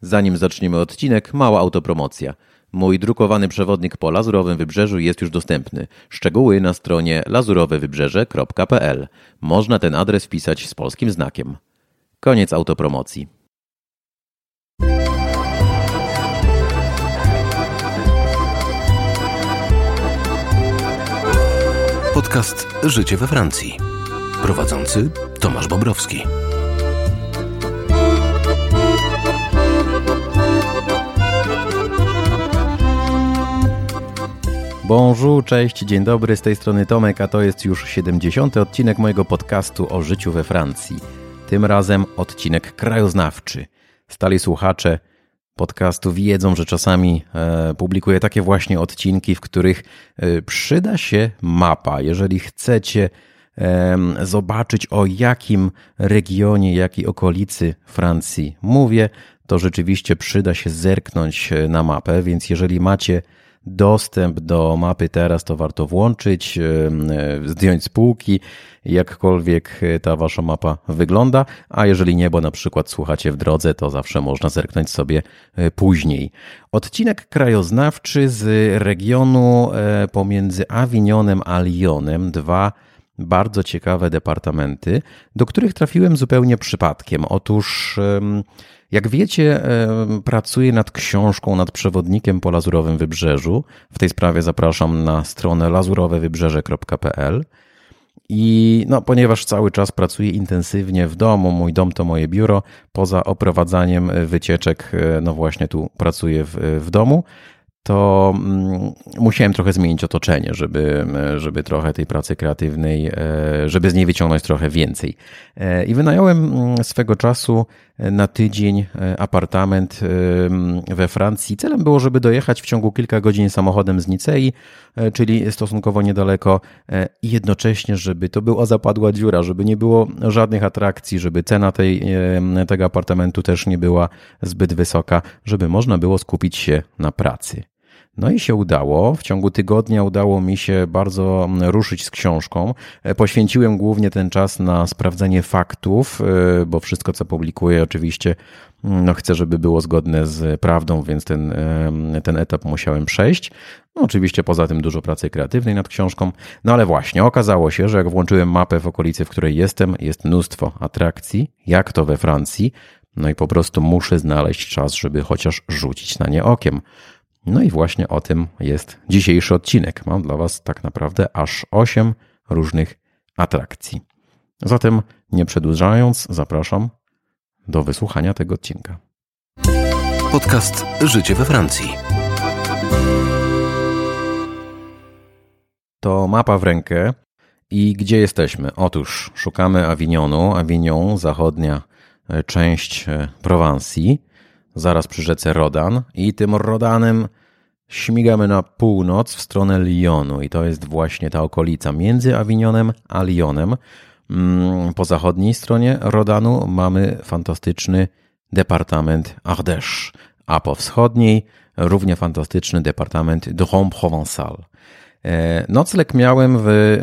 Zanim zaczniemy odcinek, mała autopromocja. Mój drukowany przewodnik po Lazurowym Wybrzeżu jest już dostępny. Szczegóły na stronie lazurowewybrzeże.pl. Można ten adres wpisać z polskim znakiem. Koniec autopromocji. Podcast Życie we Francji. Prowadzący Tomasz Bobrowski. Bonjour, cześć, dzień dobry, z tej strony Tomek, a to jest już 70. odcinek mojego podcastu o życiu we Francji. Tym razem odcinek krajoznawczy. Stali słuchacze podcastu wiedzą, że czasami e, publikuję takie właśnie odcinki, w których e, przyda się mapa. Jeżeli chcecie e, zobaczyć o jakim regionie, jakiej okolicy Francji mówię, to rzeczywiście przyda się zerknąć e, na mapę, więc jeżeli macie dostęp do mapy teraz, to warto włączyć, zdjąć z półki, jakkolwiek ta wasza mapa wygląda, a jeżeli nie, bo na przykład słuchacie w drodze, to zawsze można zerknąć sobie e, później. Odcinek krajoznawczy z regionu e, pomiędzy Awinionem a Lyonem, dwa bardzo ciekawe departamenty, do których trafiłem zupełnie przypadkiem. Otóż jak wiecie, pracuję nad książką, nad przewodnikiem po Lazurowym Wybrzeżu. W tej sprawie zapraszam na stronę lazurowewybrzeże.pl. I no, ponieważ cały czas pracuję intensywnie w domu, mój dom to moje biuro, poza oprowadzaniem wycieczek, e, no właśnie tu pracuję w, w domu, to mm, musiałem trochę zmienić otoczenie, żeby, żeby trochę tej pracy kreatywnej, e, żeby z niej wyciągnąć trochę więcej. E, I wynająłem mm, swego czasu e, na tydzień apartament we Francji. Celem było, żeby dojechać w ciągu kilka godzin samochodem z Nicei, czyli stosunkowo niedaleko, i jednocześnie, żeby to była zapadła dziura, żeby nie było żadnych atrakcji, żeby cena tej, tego apartamentu też nie była zbyt wysoka, żeby można było skupić się na pracy. No i się udało. W ciągu tygodnia udało mi się bardzo mm, ruszyć z książką. E, poświęciłem głównie ten czas na sprawdzenie faktów, e, bo wszystko, co publikuję, oczywiście mm, no chcę, żeby było zgodne z prawdą, więc ten, ten etap musiałem przejść. No oczywiście poza tym dużo pracy kreatywnej nad książką. No ale właśnie, okazało się, że jak włączyłem mapę w okolicy, w której jestem, jest mnóstwo atrakcji, jak to we Francji. No i po prostu muszę znaleźć czas, żeby chociaż rzucić na nie okiem. No i właśnie o tym jest dzisiejszy odcinek. Mam dla Was tak naprawdę aż 8 różnych atrakcji. Zatem nie przedłużając, zapraszam do wysłuchania tego odcinka. Podcast Życie we Francji. To mapa w rękę. I gdzie jesteśmy? Otóż szukamy Avignonu. Avignon, zachodnia e, część e, Prowansji zaraz przy rzece Rodan i tym Rodanem śmigamy na północ w stronę Lyonu i to jest właśnie ta okolica między Avignonem a Lyonem. Mm, po zachodniej stronie Rodanu mamy fantastyczny departament Ardèche, a po wschodniej równie fantastyczny departament Drôme Provençal. E, nocleg miałem w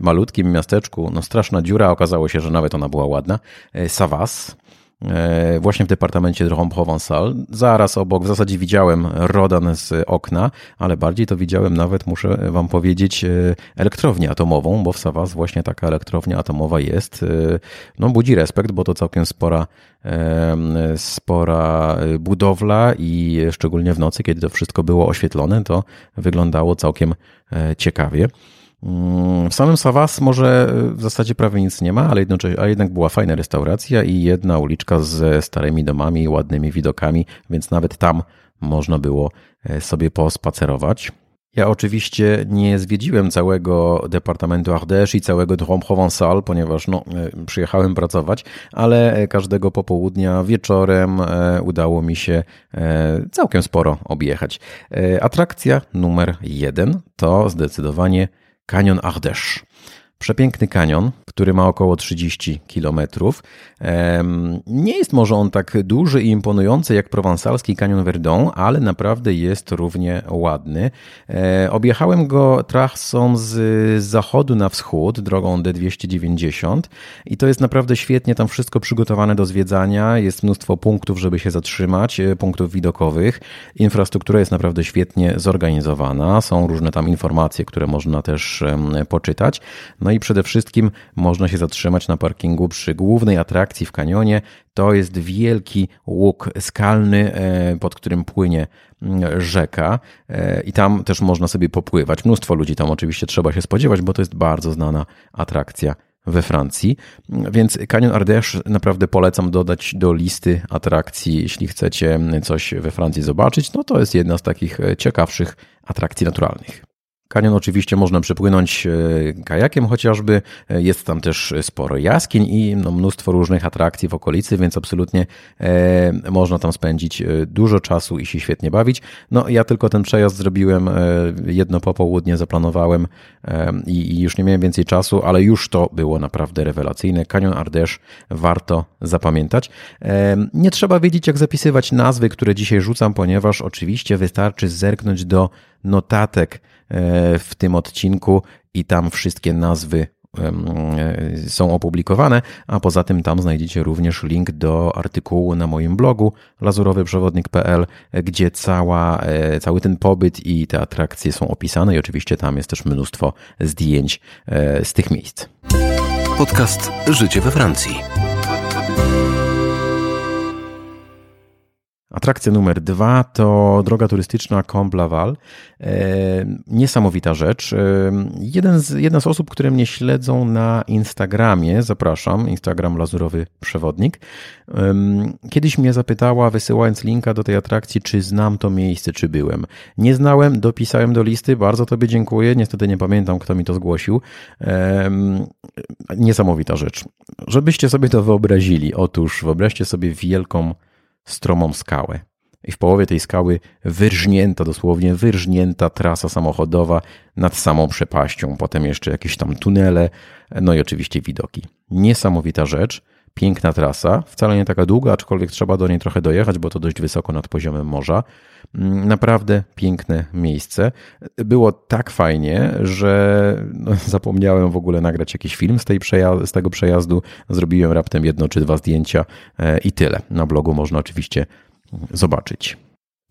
malutkim miasteczku, no straszna dziura, okazało się, że nawet ona była ładna, e, Savas. E, właśnie w departamencie Drôme Provençal. Zaraz obok, w zasadzie widziałem Rodan z okna, ale bardziej to widziałem nawet, muszę wam powiedzieć, e, elektrownię atomową, bo w Savas właśnie taka elektrownia atomowa jest. E, no budzi respekt, bo to całkiem spora, spora budowla i szczególnie w nocy, kiedy to wszystko było oświetlone, to wyglądało całkiem ciekawie. Mm, w samym Savas może e, w zasadzie prawie nic nie ma, ale jednocześnie, jednak była fajna restauracja i jedna uliczka ze starymi domami i ładnymi widokami, więc nawet tam można było e, sobie pospacerować. Ja oczywiście nie zwiedziłem całego departamentu Ardèche i całego Drôme Provençal, ponieważ no, e, przyjechałem pracować, ale każdego popołudnia, wieczorem udało mi się całkiem sporo objechać. Atrakcja numer jeden to zdecydowanie Kanion Ardèche. Przepiękny kanion, który ma około 30 km. Nie jest może on tak duży i imponujący jak prowansalski kanion Verdun, ale naprawdę jest równie ładny. E, objechałem go trasą z zachodu na wschód, drogą D290 i to jest naprawdę świetnie tam wszystko przygotowane do zwiedzania. Jest mnóstwo punktów, żeby się zatrzymać, e, punktów widokowych. Infrastruktura jest naprawdę świetnie zorganizowana. Są różne tam informacje, które można też poczytać. No i przede wszystkim można się zatrzymać na parkingu przy głównej atrakcji w kanionie. To jest wielki łuk skalny, e, pod którym płynie mm, rzeka e, i tam też można sobie popływać. Mnóstwo ludzi tam oczywiście trzeba się spodziewać, bo to jest bardzo znana atrakcja we Francji. Więc Canyon Ardèche naprawdę polecam dodać do listy atrakcji, jeśli chcecie coś we Francji zobaczyć. No to jest jedna z takich e, ciekawszych atrakcji naturalnych. Kanion oczywiście można przepłynąć e, kajakiem chociażby. E, jest tam też sporo jaskiń i no, mnóstwo różnych atrakcji w okolicy, więc absolutnie e, można tam spędzić dużo czasu i się świetnie bawić. No ja tylko ten przejazd zrobiłem jedno popołudnie, zaplanowałem i, już nie miałem więcej czasu, ale już to było naprawdę rewelacyjne. Kanion Ardèche warto zapamiętać. nie trzeba wiedzieć jak zapisywać nazwy, które dzisiaj rzucam, ponieważ oczywiście wystarczy zerknąć do notatek E, w tym odcinku i tam wszystkie nazwy e, są opublikowane, a poza tym tam znajdziecie również link do artykułu na moim blogu lazurowyprzewodnik.pl, gdzie cała, e, cały ten pobyt i te atrakcje są opisane i oczywiście tam jest też mnóstwo zdjęć z tych miejsc. Podcast Życie we Francji. Atrakcja numer dwa to droga turystyczna Combe Laval. E, niesamowita rzecz. E, jeden z, jedna z osób, które mnie śledzą na Instagramie, zapraszam, Instagram Lazurowy Przewodnik, e, kiedyś mnie zapytała, wysyłając linka do tej atrakcji, czy znam to miejsce, czy byłem. Nie znałem, dopisałem do listy, bardzo Tobie dziękuję. Niestety nie pamiętam, kto mi to zgłosił. Niesamowita rzecz. Żebyście sobie to wyobrazili. Otóż wyobraźcie sobie wielką stromą skałę. I w połowie tej skały wyrżnięta, dosłownie wyrżnięta trasa samochodowa nad samą przepaścią. Potem jeszcze jakieś tam tunele, no i oczywiście widoki. Niesamowita rzecz, piękna trasa, wcale nie taka długa, aczkolwiek trzeba do niej trochę dojechać, bo to dość wysoko nad poziomem morza. Mm, naprawdę piękne miejsce. Było tak fajnie, że no, zapomniałem w ogóle nagrać jakiś film z, tej z tego przejazdu. Zrobiłem raptem jedno czy dwa zdjęcia e, i tyle. Na blogu można oczywiście zobaczyć.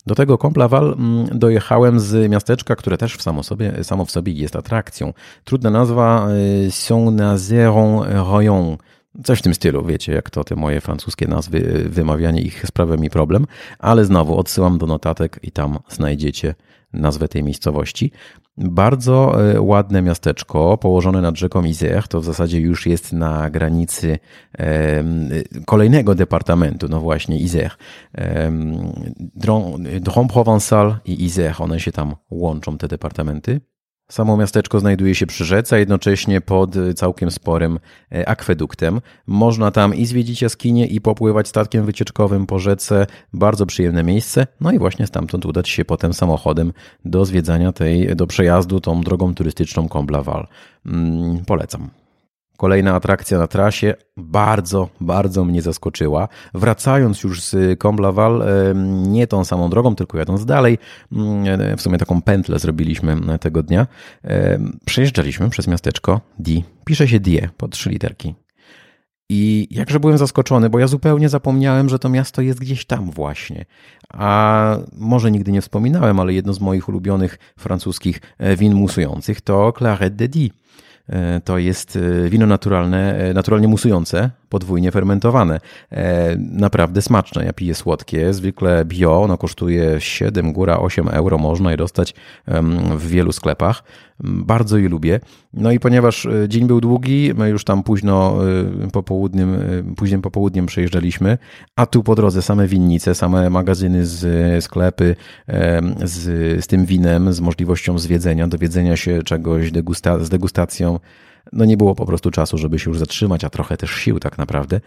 Do tego Complaval mm, dojechałem z miasteczka, które też w samo, sobie, samo w sobie jest atrakcją. Trudna nazwa e, Saint-Nazaire-Royon. Coś w tym stylu, wiecie, jak to te moje francuskie nazwy, wymawianie ich sprawia mi problem, ale znowu odsyłam do notatek i tam znajdziecie nazwę tej miejscowości. Bardzo e, ładne miasteczko, położone nad rzeką Isère, to w zasadzie już jest na granicy kolejnego departamentu, no właśnie Isère. Drôme Provençal i Isère, one się tam łączą, te departamenty. Samo miasteczko znajduje się przy rzece, a jednocześnie pod całkiem sporym e, akweduktem. Można tam i zwiedzić jaskinie, i popływać statkiem wycieczkowym po rzece. Bardzo przyjemne miejsce. No i właśnie stamtąd udać się potem samochodem do zwiedzania tej, do przejazdu tą drogą turystyczną Comblaval. Mm, polecam. Kolejna atrakcja na trasie bardzo, bardzo mnie zaskoczyła. Wracając już z Comblaval, nie tą samą drogą, tylko jadąc dalej, mm, w sumie taką pętlę zrobiliśmy tego dnia, przejeżdżaliśmy przez miasteczko Di. Pisze się Die po trzy literki. I jakże byłem zaskoczony, bo ja zupełnie zapomniałem, że to miasto jest gdzieś tam właśnie. A może nigdy nie wspominałem, ale jedno z moich ulubionych francuskich e, win musujących to Claret de Die. E, to jest e, wino naturalne, e, naturalnie musujące, podwójnie fermentowane. Naprawdę smaczne. Ja piję słodkie, zwykle bio. Ono kosztuje 7, góra 8 euro. Można je dostać w wielu sklepach. Bardzo je lubię. No i ponieważ dzień był długi, my już tam późno popołudniem, późnym popołudniem przejeżdżaliśmy, a tu po drodze same winnice, same magazyny z sklepy z, z tym winem, z możliwością zwiedzenia, dowiedzenia się czegoś degusta, z degustacją no nie było po prostu czasu, żeby się już zatrzymać, a trochę też sił tak naprawdę.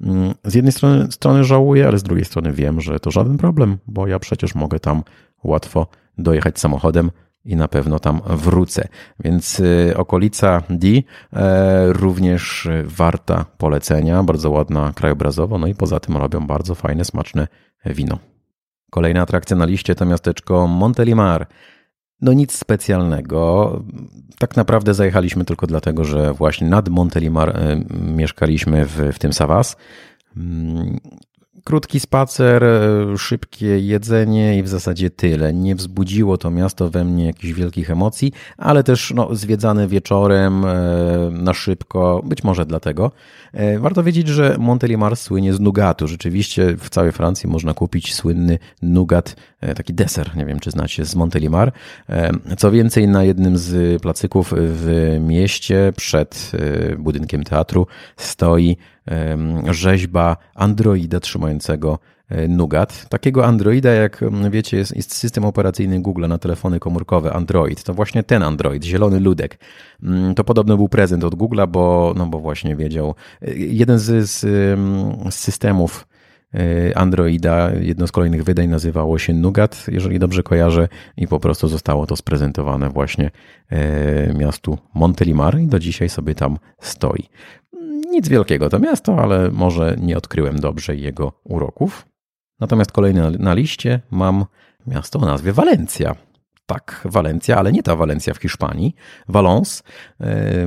Mm, z jednej strony, strony żałuję, ale z drugiej strony wiem, że to żaden problem, bo ja przecież mogę tam łatwo dojechać samochodem i na pewno tam wrócę. Więc okolica D również warta polecenia, bardzo ładna krajobrazowo, no i poza tym robią bardzo fajne, smaczne wino. Kolejna atrakcja na liście to miasteczko Montelimar. No nic specjalnego. Tak naprawdę zajechaliśmy tylko dlatego, że właśnie nad Montelimar e, mieszkaliśmy w, w tym Savas. Krótki spacer, e, szybkie jedzenie i w zasadzie tyle. Nie wzbudziło to miasto we mnie jakichś wielkich emocji, ale też no, zwiedzane wieczorem e, na szybko, być może dlatego. E, warto wiedzieć, że Montelimar słynie z nugatu. Rzeczywiście w całej Francji można kupić słynny nugat, taki deser, nie wiem czy znacie, z Montelimar. Co więcej, na jednym z placyków w mieście przed budynkiem teatru stoi rzeźba androida trzymającego e, Nugat. Takiego androida, jak wiecie, jest, jest, system operacyjny Google na telefony komórkowe Android. To właśnie ten Android, zielony ludek. Mm, to podobno był prezent od Google'a, bo, no bo właśnie wiedział. E, jeden z, z, systemów e, Androida, jedno z kolejnych wydań nazywało się Nugat, jeżeli dobrze kojarzę, i po prostu zostało to sprezentowane właśnie miastu Montelimar i do dzisiaj sobie tam stoi. Nic wielkiego to miasto, ale może nie odkryłem dobrze jego uroków. Natomiast kolejny na liście mam miasto o nazwie Walencja. Tak, Walencja, ale nie ta Walencja w Hiszpanii. Valence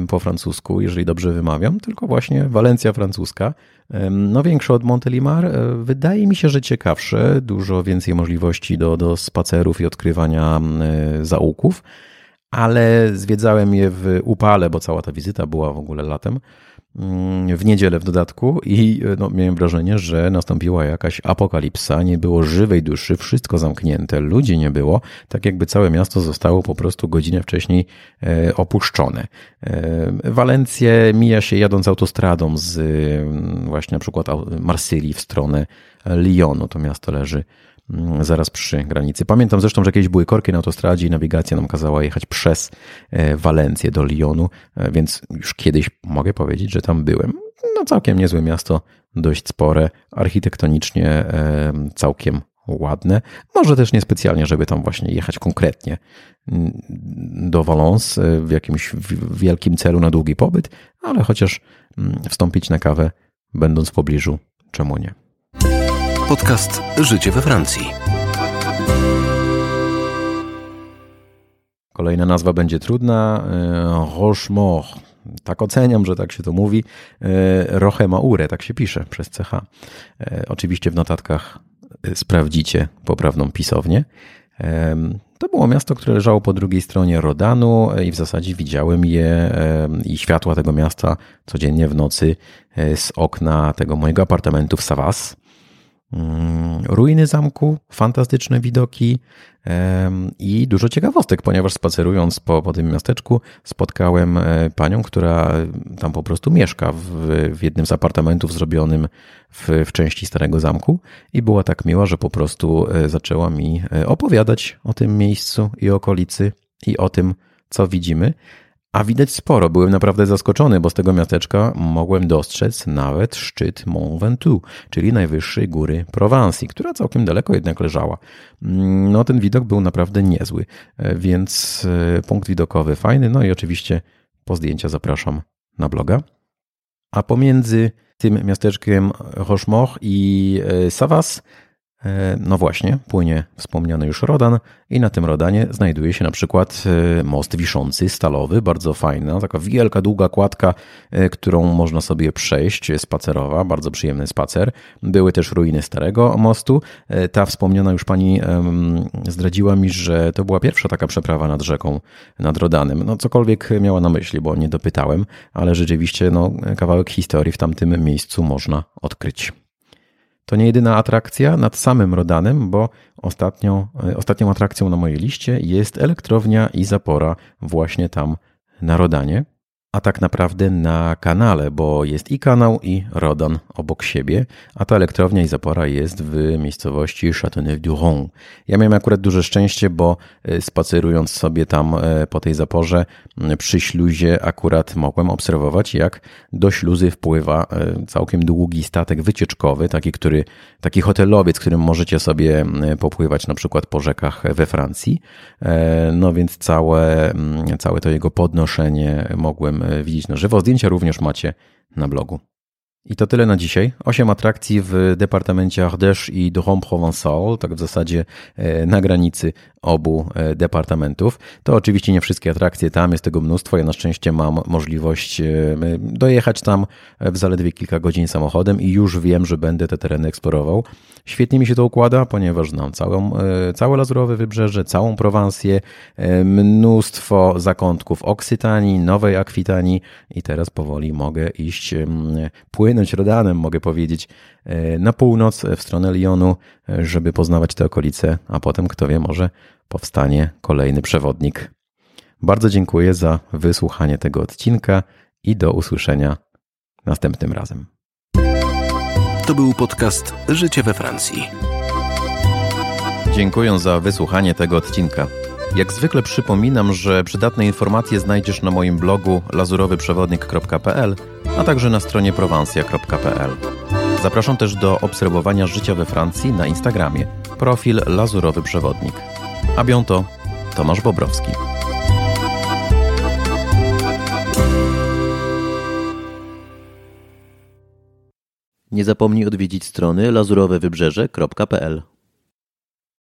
po francusku, jeżeli dobrze wymawiam, tylko właśnie Walencja francuska. No większe od Montelimar. E, wydaje mi się, że ciekawsze. Dużo więcej możliwości do, do spacerów i odkrywania e, zaułków. Ale zwiedzałem je w upale, bo cała ta wizyta była w ogóle latem. Mm, w niedzielę w dodatku i no, miałem wrażenie, że nastąpiła jakaś apokalipsa, nie było żywej duszy, wszystko zamknięte, ludzi nie było, tak jakby całe miasto zostało po prostu godzinę wcześniej e, opuszczone. E, Walencję mija się jadąc autostradą z mm, właśnie na przykład Marsylii w stronę Lyonu, to miasto leży zaraz przy granicy. Pamiętam zresztą, że kiedyś były korki na autostradzie i nawigacja nam kazała jechać przez e, Walencję do Lyonu, e, więc już kiedyś mogę powiedzieć, że tam byłem. No całkiem niezłe miasto, dość spore, architektonicznie e, całkiem ładne. Może też niespecjalnie, żeby tam właśnie jechać konkretnie mm, do Valence w jakimś wielkim celu na długi pobyt, ale chociaż mm, wstąpić na kawę, będąc w pobliżu, czemu nie? Podcast Życie we Francji. Kolejna nazwa będzie trudna. E, Rochemort. Tak oceniam, że tak się to mówi. E, Rochemaure, tak się pisze przez CH. E, oczywiście w notatkach sprawdzicie poprawną pisownię. To było miasto, które leżało po drugiej stronie Rodanu i w zasadzie widziałem je i światła tego miasta codziennie w nocy z okna tego mojego apartamentu w Savas. Mm, ruiny zamku, fantastyczne widoki i dużo ciekawostek, ponieważ spacerując po, po tym miasteczku spotkałem e, panią, która tam po prostu mieszka w, w jednym z apartamentów zrobionym w, w części Starego Zamku i była tak miła, że po prostu e, zaczęła mi e, opowiadać o tym miejscu i okolicy i o tym, co widzimy. A widać sporo. Byłem naprawdę zaskoczony, bo z tego miasteczka mogłem dostrzec nawet szczyt Mont Ventoux, czyli najwyższej góry Prowansji, która całkiem daleko jednak leżała. Mm, no ten widok był naprawdę niezły, e, więc e, punkt widokowy fajny. No i oczywiście po zdjęcia zapraszam na bloga. A pomiędzy tym miasteczkiem Rochemort i e, Savas no właśnie, płynie wspomniany już Rodan i na tym Rodanie znajduje się na przykład e, most wiszący, stalowy, bardzo fajna, taka wielka, długa kładka, e, którą można sobie przejść, spacerowa, bardzo przyjemny spacer. Były też ruiny starego mostu. Ta wspomniana już pani zdradziła mi, że to była pierwsza taka przeprawa nad rzeką, nad Rodanem. No cokolwiek miała na myśli, bo nie dopytałem, ale rzeczywiście no, kawałek historii w tamtym miejscu można odkryć. To nie jedyna atrakcja nad samym Rodanem, bo ostatnią, e, ostatnią atrakcją na mojej liście jest elektrownia i zapora właśnie tam na Rodanie. A tak naprawdę na kanale, bo jest i kanał, i Rodan obok siebie, a ta elektrownia i zapora jest w miejscowości Châteauneuf-du-Rhône. Ja miałem akurat duże szczęście, bo e, spacerując sobie tam e, po tej zaporze przy śluzie akurat mogłem obserwować, jak do śluzy wpływa e, całkiem długi statek wycieczkowy, taki, który, taki hotelowiec, którym możecie sobie popływać na przykład po rzekach we Francji. No więc całe, całe to jego podnoszenie mogłem E, widzieć na żywo. Zdjęcia również macie na blogu. I to tyle na dzisiaj. Osiem atrakcji w departamencie Ardèche i Drôme Provençal, tak w zasadzie e, na granicy obu e, departamentów. To oczywiście nie wszystkie atrakcje, tam jest tego mnóstwo. Ja na szczęście mam możliwość dojechać tam w zaledwie kilka godzin samochodem i już wiem, że będę te tereny eksplorował. Świetnie mi się to układa, ponieważ znam całą, e, całe Lazurowe Wybrzeże, całą Prowansję, e, mnóstwo zakątków Oksytanii, Nowej Akwitanii i teraz powoli mogę iść, płynąć Rodanem, mogę powiedzieć, e, na północ w stronę Lyonu, żeby poznawać te okolice, a potem, kto wie, może powstanie kolejny przewodnik. Bardzo dziękuję za wysłuchanie tego odcinka i do usłyszenia następnym razem. To był podcast Życie we Francji. Dziękuję za wysłuchanie tego odcinka. Jak zwykle przypominam, że przydatne informacje znajdziesz na moim blogu lazurowyprzewodnik.pl, a także na stronie prowansja.pl. Zapraszam też do obserwowania życia we Francji na Instagramie. Profil Lazurowy Przewodnik. A bientôt, Tomasz Bobrowski. Nie zapomnij odwiedzić strony lazurowewybrzeże.pl